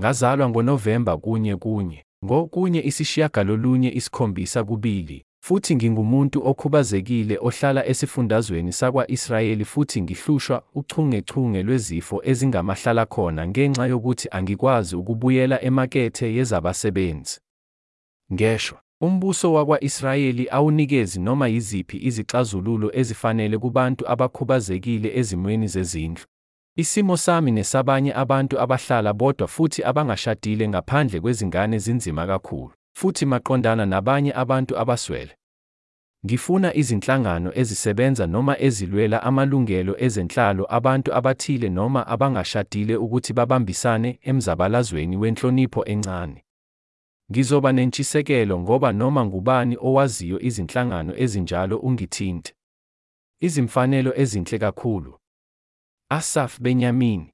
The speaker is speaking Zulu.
Ngazalwa ngoNovemba kunye kunye, ngokunye isishiyagalolunye isikhombisa kubili, futhi ngingumuntu okhubazekile ohlala esifundazweni sakwa-Israyeli futhi ngihlushwa uchungechunge lwezifo ezingamahlalakhona ngenxa yokuthi angikwazi ukubuyela emakethe yezabasebenzi. Ngeshwa, umbuso wakwa-Israyeli awunikezi noma yiziphi izixazululo ezifanele kubantu abakhubazekile ezimweni zezindlu. Isimo sami nesabanye abantu abahlala bodwa futhi abangashadile ngaphandle kwezingane zinzima kakhulu, futhi maqondana nabanye abantu abaswele. Ngifuna izinhlangano ezisebenza noma ezilwela amalungelo ezenhlalo abantu abathile noma abangashadile ukuthi babambisane emzabalazweni wenhlonipho encane. Ngizoba nentshisekelo ngoba noma ngubani owaziyo izinhlangano ezinjalo ungithinte. Izimfanelo ezinhle kakhulu. Asaf Benjamin,